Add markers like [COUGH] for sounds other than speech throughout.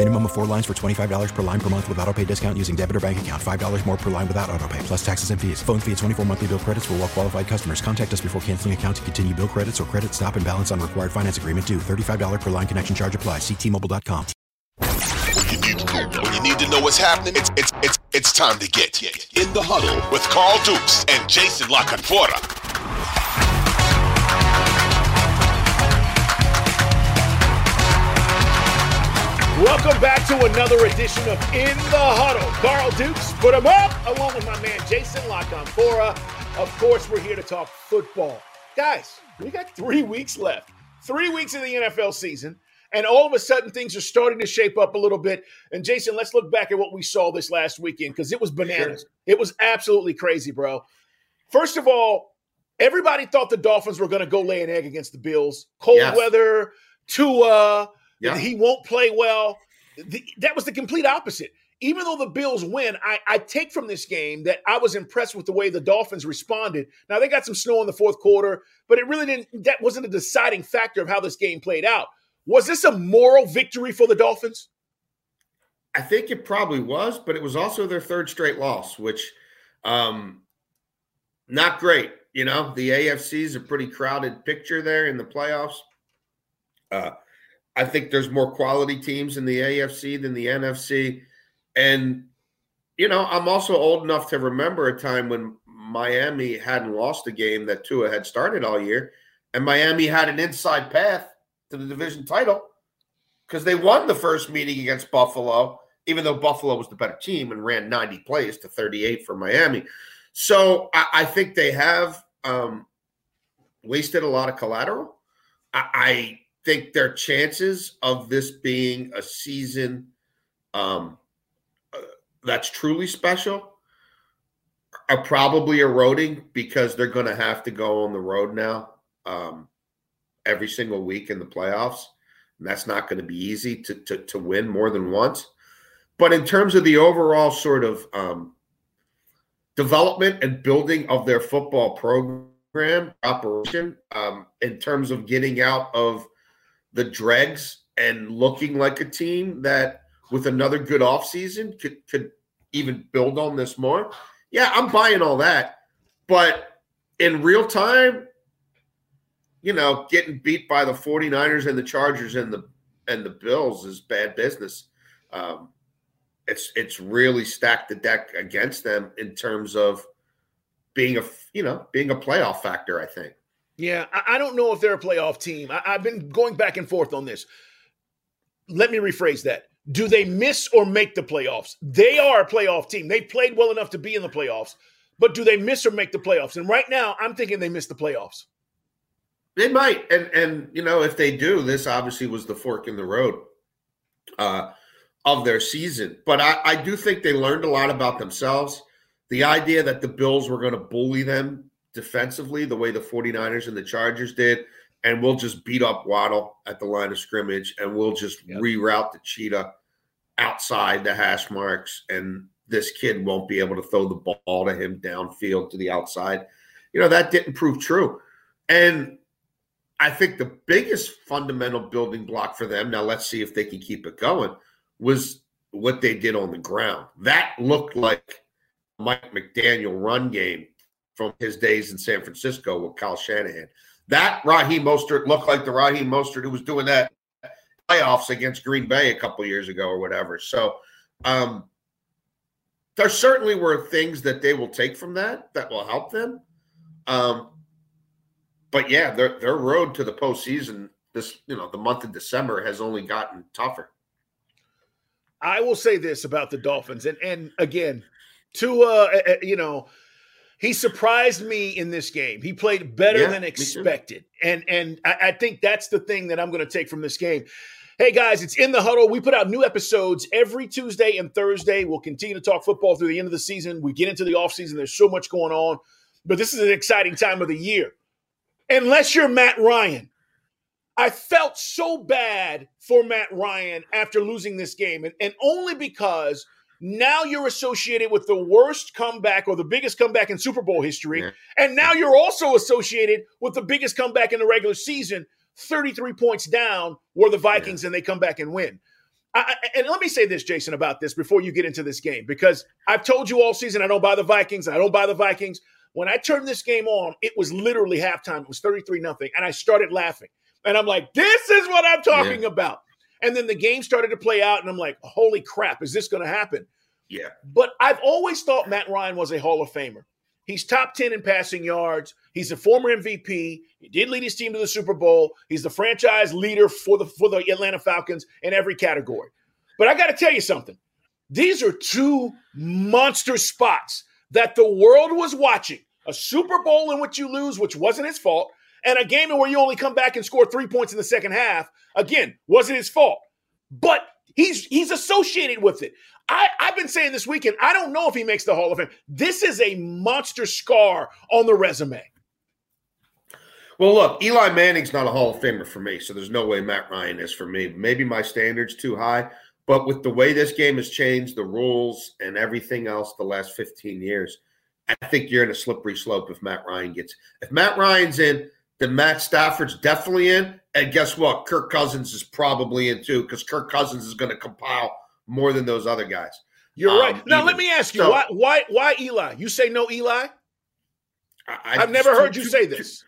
Minimum of four lines for $25 per line per month with auto pay discount using debit or bank account. $5 more per line without auto pay, plus taxes and fees. Phone fee at 24 monthly bill credits for well qualified customers. Contact us before canceling account to continue bill credits or credit stop and balance on required finance agreement due. $35 per line connection charge applies. Ctmobile.com. When you need to know, what's happening, it's it's it's it's time to get in the huddle with Carl Dukes and Jason La Welcome back to another edition of In the Huddle. Carl Dukes, put him up, along with my man Jason La Canfora. Of course, we're here to talk football. Guys, we got three weeks left. Three weeks of the NFL season. And all of a sudden, things are starting to shape up a little bit. And Jason, let's look back at what we saw this last weekend because it was bananas. Sure. It was absolutely crazy, bro. First of all, everybody thought the Dolphins were going to go lay an egg against the Bills. Cold yes. weather, Tua, yeah. he won't play well. The, that was the complete opposite. Even though the Bills win, I, I take from this game that I was impressed with the way the Dolphins responded. Now they got some snow in the fourth quarter, but it really didn't. That wasn't a deciding factor of how this game played out. Was this a moral victory for the Dolphins? I think it probably was, but it was also their third straight loss, which um not great. You know, the AFC is a pretty crowded picture there in the playoffs. Uh I think there's more quality teams in the AFC than the NFC. And, you know, I'm also old enough to remember a time when Miami hadn't lost a game that Tua had started all year, and Miami had an inside path to the division title because they won the first meeting against Buffalo, even though Buffalo was the better team and ran 90 plays to 38 for Miami. So I, I think they have um, wasted a lot of collateral. I, I think their chances of this being a season um, uh, that's truly special are probably eroding because they're going to have to go on the road now um, every single week in the playoffs. And that's not going to be easy to, to, to, win more than once. But in terms of the overall sort of um, development and building of their football program operation, um, in terms of getting out of the dregs and looking like a team that with another good offseason could could even build on this more. Yeah, I'm buying all that. But in real time, you know, getting beat by the 49ers and the Chargers and the and the Bills is bad business. Um, it's it's really stacked the deck against them in terms of being a you know being a playoff factor. I think. Yeah, I, I don't know if they're a playoff team. I, I've been going back and forth on this. Let me rephrase that. Do they miss or make the playoffs? They are a playoff team. They played well enough to be in the playoffs, but do they miss or make the playoffs? And right now, I'm thinking they miss the playoffs. They might, and and you know if they do, this obviously was the fork in the road uh, of their season. But I, I do think they learned a lot about themselves. The idea that the Bills were going to bully them defensively the way the 49ers and the Chargers did, and we'll just beat up Waddle at the line of scrimmage and we'll just yep. reroute the cheetah outside the hash marks, and this kid won't be able to throw the ball to him downfield to the outside. You know, that didn't prove true. And I think the biggest fundamental building block for them, now let's see if they can keep it going, was what they did on the ground. That looked like Mike McDaniel run game from his days in San Francisco with Kyle Shanahan. That Raheem Mostert looked like the Raheem Mostert who was doing that playoffs against Green Bay a couple years ago or whatever. So um, there certainly were things that they will take from that that will help them. Um, but yeah, their their road to the postseason this, you know, the month of December has only gotten tougher. I will say this about the Dolphins, and and again, Tua, uh, you know, he surprised me in this game. He played better Yeah, than expected, and and I, I think that's the thing that I'm going to take from this game. Hey guys, it's in the huddle. We put out new episodes every Tuesday and Thursday. We'll continue to talk football through the end of the season. We get into the offseason. There's so much going on, but this is an exciting time of the year. Unless you're Matt Ryan, I felt so bad for Matt Ryan after losing this game, and, and only because now you're associated with the worst comeback or the biggest comeback in Super Bowl history, Yeah. and now you're also associated with the biggest comeback in the regular season, 33 points down, were the Vikings, and they come back and win. I, and let me say this, Jason, about this before you get into this game, because I've told you all season I don't buy the Vikings. I don't buy the Vikings. When I turned this game on, it was literally halftime. It was 33 nothing, and I started laughing. And I'm like, this is what I'm talking about. And then the game started to play out, and I'm like, holy crap, is this going to happen? Yeah. But I've always thought Matt Ryan was a Hall of Famer. He's top 10 in passing yards. He's a former MVP. He did lead his team to the Super Bowl. He's the franchise leader for the for the Atlanta Falcons in every category. But I got to tell you something. These are two monster spots that the world was watching. A Super Bowl in which you lose, which wasn't his fault, and a game where you only come back and score three points in the second half. Again, wasn't his fault. But he's he's associated with it. I, I've been saying this weekend, I don't know if he makes the Hall of Fame. This is a monster scar on the resume. Well, look, Eli Manning's not a Hall of Famer for me, so there's no way Matt Ryan is for me. Maybe my standard's too high, but with the way this game has changed, the rules and everything else the last 15 years, I think you're in a slippery slope if Matt Ryan gets. If Matt Ryan's in, then Matt Stafford's definitely in, and guess what? Kirk Cousins is probably in too, because Kirk Cousins is going to compile more than those other guys. You're Um, right. Now even- let me ask you, so- why why why Eli? You say no Eli? I, I've never heard you say this.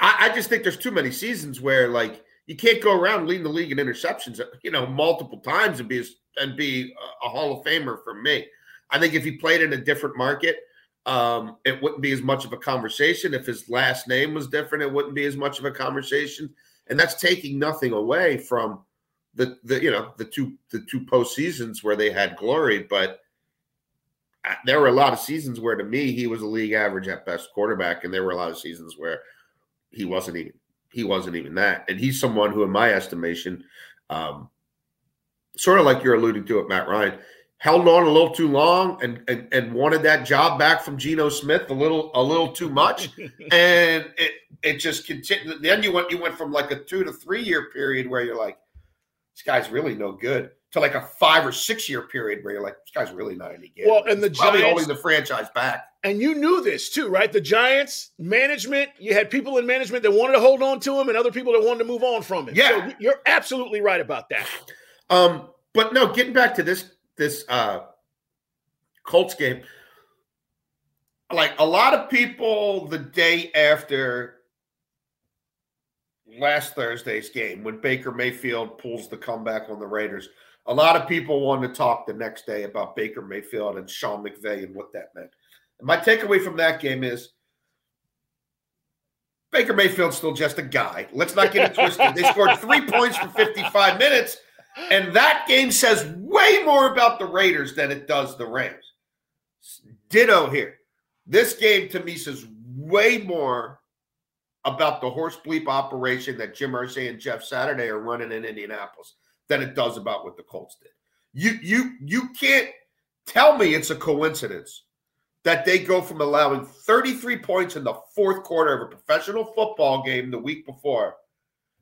I, I just think there's too many seasons where like you can't go around leading the league in interceptions, you know, multiple times and be a, and be a Hall of Famer for me. I think if he played in a different market, um, it wouldn't be as much of a conversation. If his last name was different, it wouldn't be as much of a conversation. And that's taking nothing away from the the you know the two the two post seasons where they had glory, but there were a lot of seasons where to me he was a league average at best quarterback, and there were a lot of seasons where he wasn't even he wasn't even that. And he's someone who, in my estimation, um, sort of like you're alluding to it, Matt Ryan, held on a little too long and, and and wanted that job back from Geno Smith a little a little too much, [LAUGHS] and it it just continued. Then you went you went from like a two to three year period where you're like, this guy's really no good. To like a five or six year period where you're like, this guy's really not any good. Well, and the probably Giants- holding the franchise back. And you knew this too, right? The Giants management, you had people in management that wanted to hold on to him and other people that wanted to move on from him. Yeah. So you're absolutely right about that. Um, but no, getting back to this this uh Colts game, like a lot of people the day after last Thursday's game when Baker Mayfield pulls the comeback on the Raiders, a lot of people wanted to talk the next day about Baker Mayfield and Sean McVay and what that meant. And my takeaway from that game is Baker Mayfield's still just a guy. Let's not get it twisted. They scored three points for 55 minutes. And that game says way more about the Raiders than it does the Rams. Ditto here. This game to me says way more about the horse bleep operation that Jim Irsay and Jeff Saturday are running in Indianapolis than it does about what the Colts did. You you you can't tell me it's a coincidence that they go from allowing 33 points in the fourth quarter of a professional football game the week before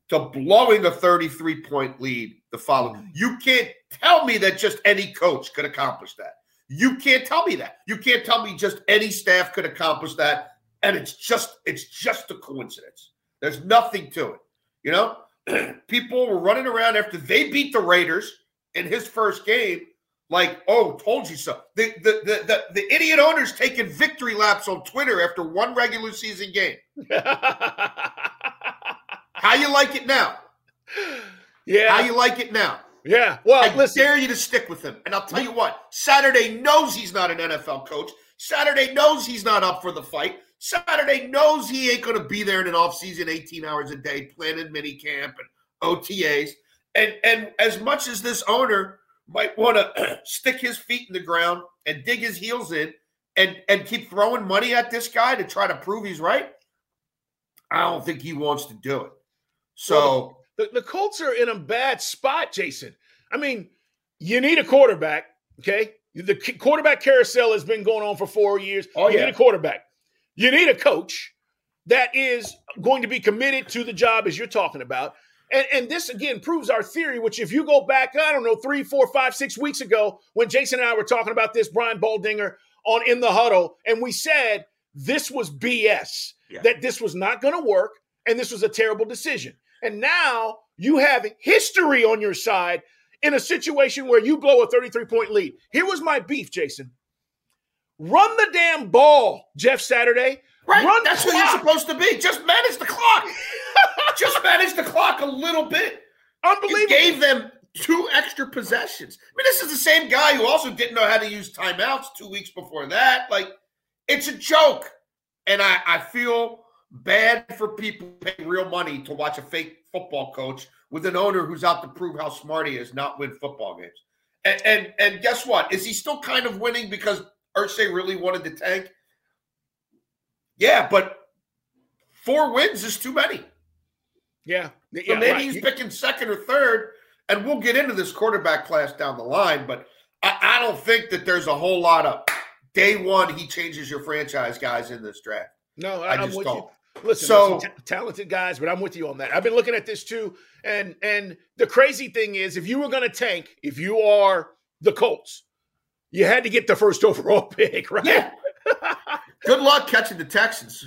to blowing a 33 point lead the following. Mm-hmm. You can't tell me that just any coach could accomplish that. You can't tell me that. You can't tell me just any staff could accomplish that. And it's just it's just a coincidence. There's nothing to it. You know, [CLEARS THROAT] people were running around after they beat the Raiders in his first game, like, oh, told you so. The the the the, the idiot owners taking victory laps on Twitter after one regular season game. [LAUGHS] How you like it now? yeah. How you like it now? yeah. Well, I listen. dare you to stick with him. And I'll tell you what, Saturday knows he's not an NFL coach. Saturday knows he's not up for the fight. Saturday knows he ain't going to be there in an offseason 18 hours a day planning mini camp and OTAs. And and as much as this owner might want [CLEARS THROAT] to stick his feet in the ground and dig his heels in and and keep throwing money at this guy to try to prove he's right, I don't think he wants to do it. So well, the, the Colts are in a bad spot, Jason. I mean, you need a quarterback, okay? The quarterback carousel has been going on for four years. Oh, you yeah. need a quarterback. You need a coach that is going to be committed to the job as you're talking about. And, and, this again proves our theory, which if you go back, I don't know, three, four, five, six weeks ago, when Jason and I were talking about this, Brian Baldinger on In the Huddle, and we said this was BS, yeah. that this was not going to work, and this was a terrible decision. And now you have history on your side in a situation where you blow a 33 point lead. Here was my beef, Jason. Run the damn ball, Jeff Saturday. Right. Run That's what you're supposed to be. Just manage the clock. [LAUGHS] Just manage the clock a little bit. Unbelievable. You gave them two extra possessions. I mean, this is the same guy who also didn't know how to use timeouts two weeks before that. Like, it's a joke. And I, I feel bad for people paying real money to watch a fake football coach with an owner who's out to prove how smart he is, not win football games. And and, and guess what? Is he still kind of winning because Irsay really wanted to tank? Yeah, but four wins is too many. Yeah. yeah maybe right. he's picking second or third, and we'll get into this quarterback class down the line, but I, I don't think that there's a whole lot of day one he changes your franchise guys in this draft. No, I, I just don't. You. Listen, so t- talented guys, but I'm with you on that. I've been looking at this too, and and the crazy thing is, if you were going to tank, if you are the Colts, you had to get the first overall [LAUGHS] pick, right? Yeah. [LAUGHS] Good luck catching the Texans.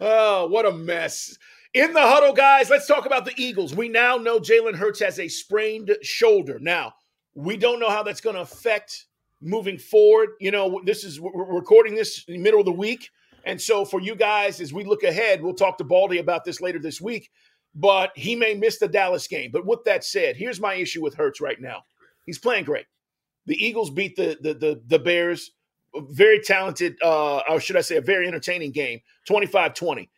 Oh, what a mess. In the huddle, guys, let's talk about the Eagles. We now know Jalen Hurts has a sprained shoulder. Now, we don't know how that's going to affect moving forward. You know, this is we're recording this in the middle of the week. And so for you guys, as we look ahead, we'll talk to Baldy about this later this week, but he may miss the Dallas game. But with that said, here's my issue with Hurts right now. He's playing great. The Eagles beat the the the, the Bears. Very talented, uh, or should I say, a very entertaining game, 25-20.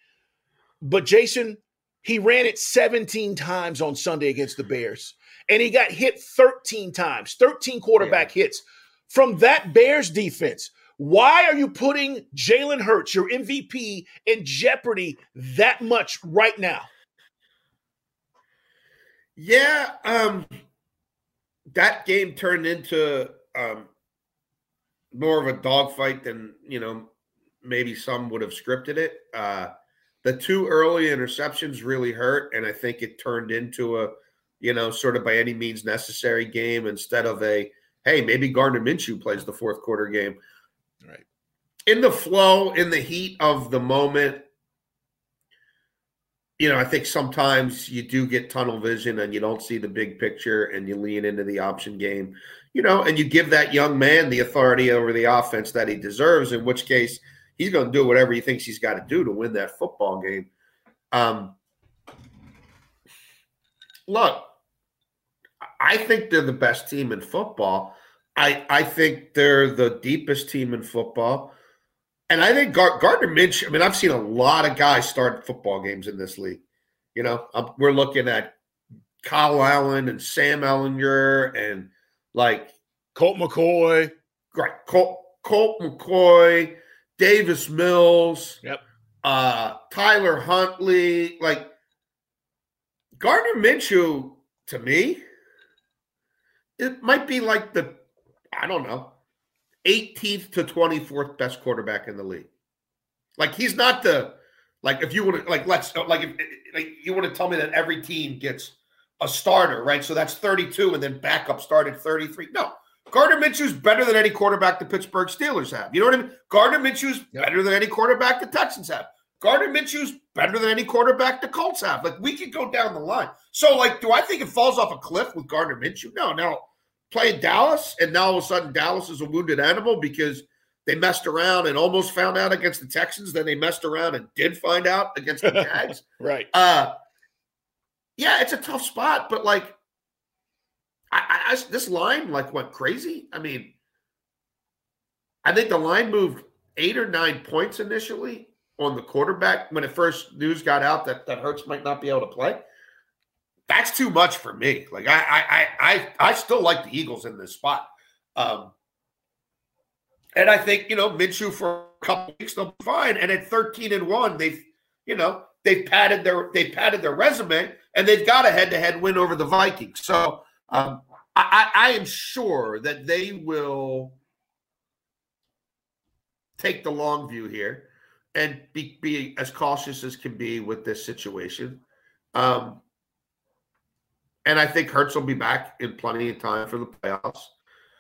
But Jason, he ran it 17 times on Sunday against the Bears, and he got hit 13 times, 13 quarterback yeah. hits from that Bears defense. Why are you putting Jalen Hurts, your MVP, in jeopardy that much right now? Yeah, um, that game turned into um, more of a dogfight than you know maybe some would have scripted it. Uh, the two early interceptions really hurt, and I think it turned into a you know sort of by any means necessary game instead of a hey maybe Gardner Minshew plays the fourth quarter game in the flow, in the heat of the moment, you know, I think sometimes you do get tunnel vision and you don't see the big picture and you lean into the option game, you know, and you give that young man the authority over the offense that he deserves, in which case he's going to do whatever he thinks he's got to do to win that football game. Um, look, I think they're the best team in football. I, I think they're the deepest team in football. And I think Gar- Gardner Minshew. I mean, I've seen a lot of guys start football games in this league. You know, I'm, we're looking at Kyle Allen and Sam Ehlinger and like Colt McCoy. Right, Colt, Colt McCoy, Davis Mills. Yep. Uh, Tyler Huntley. Like Gardner Minshew, to me, it might be like the I don't know 18th to 24th best quarterback in the league. Like he's not the like if you want to like let's uh, like if eh, eh, like you want to tell me that every team gets a starter, right? So that's 32 and then backup started 33. No. Gardner Minshew's better than any quarterback the Pittsburgh Steelers have. You know what I mean? Gardner Minshew's yep. better than any quarterback the Texans have. Gardner Minshew's better than any quarterback the Colts have. Like we could go down the line. So like, do I think it falls off a cliff with Gardner Minshew? No, no playing Dallas, and now all of a sudden Dallas is a wounded animal because they messed around and almost found out against the Texans. Then they messed around and did find out against the [LAUGHS] Jags. right. Uh, yeah, it's a tough spot, but like, I, I, this line like went crazy. I mean, I think the line moved eight or nine points initially, on the quarterback when it first news got out that that Hurts might not be able to play. That's too much for me. Like I I I I still like the Eagles in this spot. Um, and I think you know Minshew for a couple weeks they'll be fine. And at thirteen and one, they've you know they've padded their they've padded their resume and they've got a head to head win over the Vikings. So um, I, I am sure that they will take the long view here and be, be as cautious as can be with this situation. Um, and I think Hurts will be back in plenty of time for the playoffs.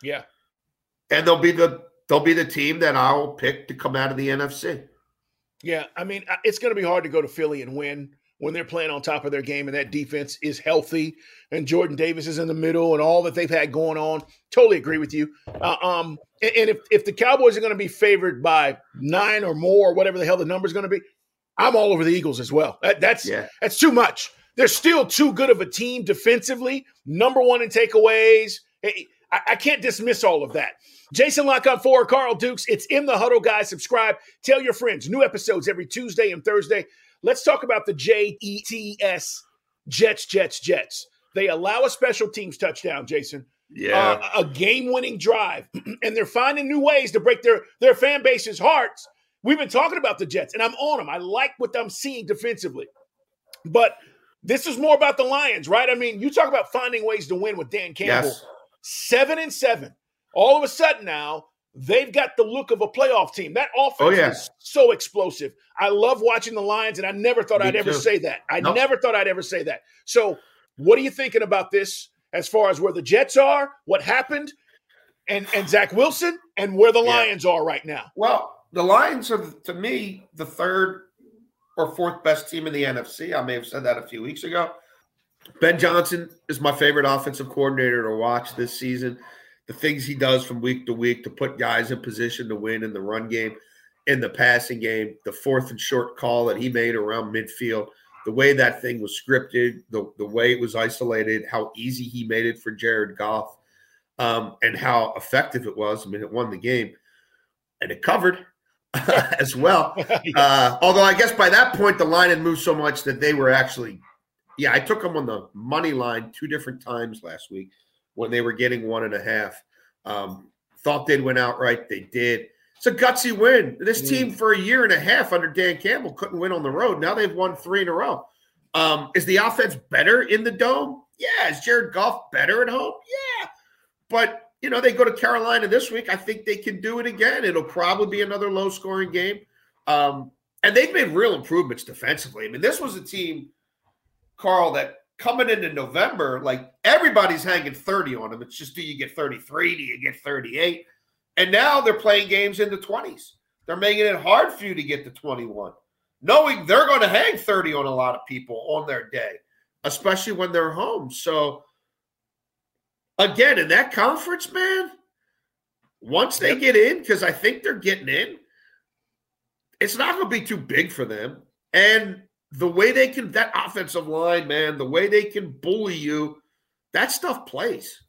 Yeah. And they'll be the they'll be the team that I'll pick to come out of the NFC. Yeah, I mean, it's going to be hard to go to Philly and win when they're playing on top of their game and that defense is healthy and Jordan Davis is in the middle and all that they've had going on. Totally agree with you. Uh, um, and, and, if, if the Cowboys are going to be favored by nine or more, whatever the hell the number is going to be, I'm all over the Eagles as well. That, that's yeah. that's too much. They're still too good of a team defensively, number one in takeaways. I, I can't dismiss all of that. Jason La Canfora, Carl Dukes. It's in the huddle, guys. Subscribe. Tell your friends. New episodes every Tuesday and Thursday. Let's talk about the JETS Jets, Jets, Jets. They allow a special teams touchdown, Jason. Yeah. Uh, a game winning drive. [CLEARS THROAT] and they're finding new ways to break their, their fan base's hearts. We've been talking about the Jets, and I'm on them. I like what I'm seeing defensively. But this is more about the Lions, right? I mean, you talk about finding ways to win with Dan Campbell. Yes. Seven and seven. All of a sudden now, they've got the look of a playoff team. That offense oh, yeah. is so explosive. I love watching the Lions, and I never thought Me I'd too. ever say that. I nope. never thought I'd ever say that. So, what are you thinking about this as far as where the Jets are, what happened, and and Zach Wilson, and where the yeah. Lions are right now? Well, the Lions are, to me, the third or fourth best team in the NFC. I may have said that a few weeks ago. Ben Johnson is my favorite offensive coordinator to watch this season the things he does from week to week to put guys in position to win in the run game, in the passing game, the fourth and short call that he made around midfield, the way that thing was scripted, the, the way it was isolated, how easy he made it for Jared Goff, um, and how effective it was. I mean, it won the game and it covered [LAUGHS] as well. [LAUGHS] Uh, although I guess by that point, the line had moved so much that they were actually, yeah, I took them on the money line two different times last week when they were getting one and a half. Um, thought they'd win outright. They did. It's a gutsy win. This mm. team for a year and a half under Dan Campbell couldn't win on the road. Now they've won three in a row. Um, is the offense better in the dome? Yeah. Is Jared Goff better at home? Yeah. But you know, they go to Carolina this week. I think they can do it again. It'll probably be another low scoring game. Um, and they've made real improvements defensively. I mean, this was a team, Carl, that coming into November, like everybody's hanging 30 on them. It's just do you get 33? Do you get 38? And now they're playing games in the 20s. They're making it hard for you to get to 21, knowing they're going to hang 30 on a lot of people on their day, especially when they're home. So, again, in that conference, man, once they get in, because I think they're getting in, it's not going to be too big for them. And the way they can that offensive line, man, the way they can bully you, that stuff plays.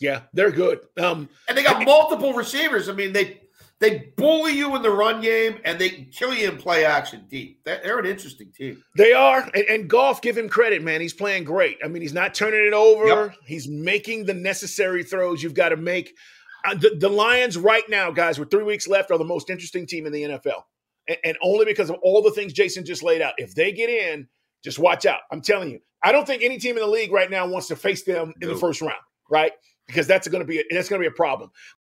Yeah, they're good. Um, and they got multiple receivers. I mean, they they bully you in the run game and they kill you in play action deep. They're an interesting team. They are. And, and Goff, give him credit, man. He's playing great. I mean, he's not turning it over. Yep. He's making the necessary throws you've got to make. Uh, the, the Lions right now, guys, with three weeks left, are the most interesting team in the NFL and, and only because of all the things Jason just laid out. If they get in, just watch out. I'm telling you, I don't think any team in the league right now wants to face them in the first round, right? Because that's going to be a, that's going to be a problem.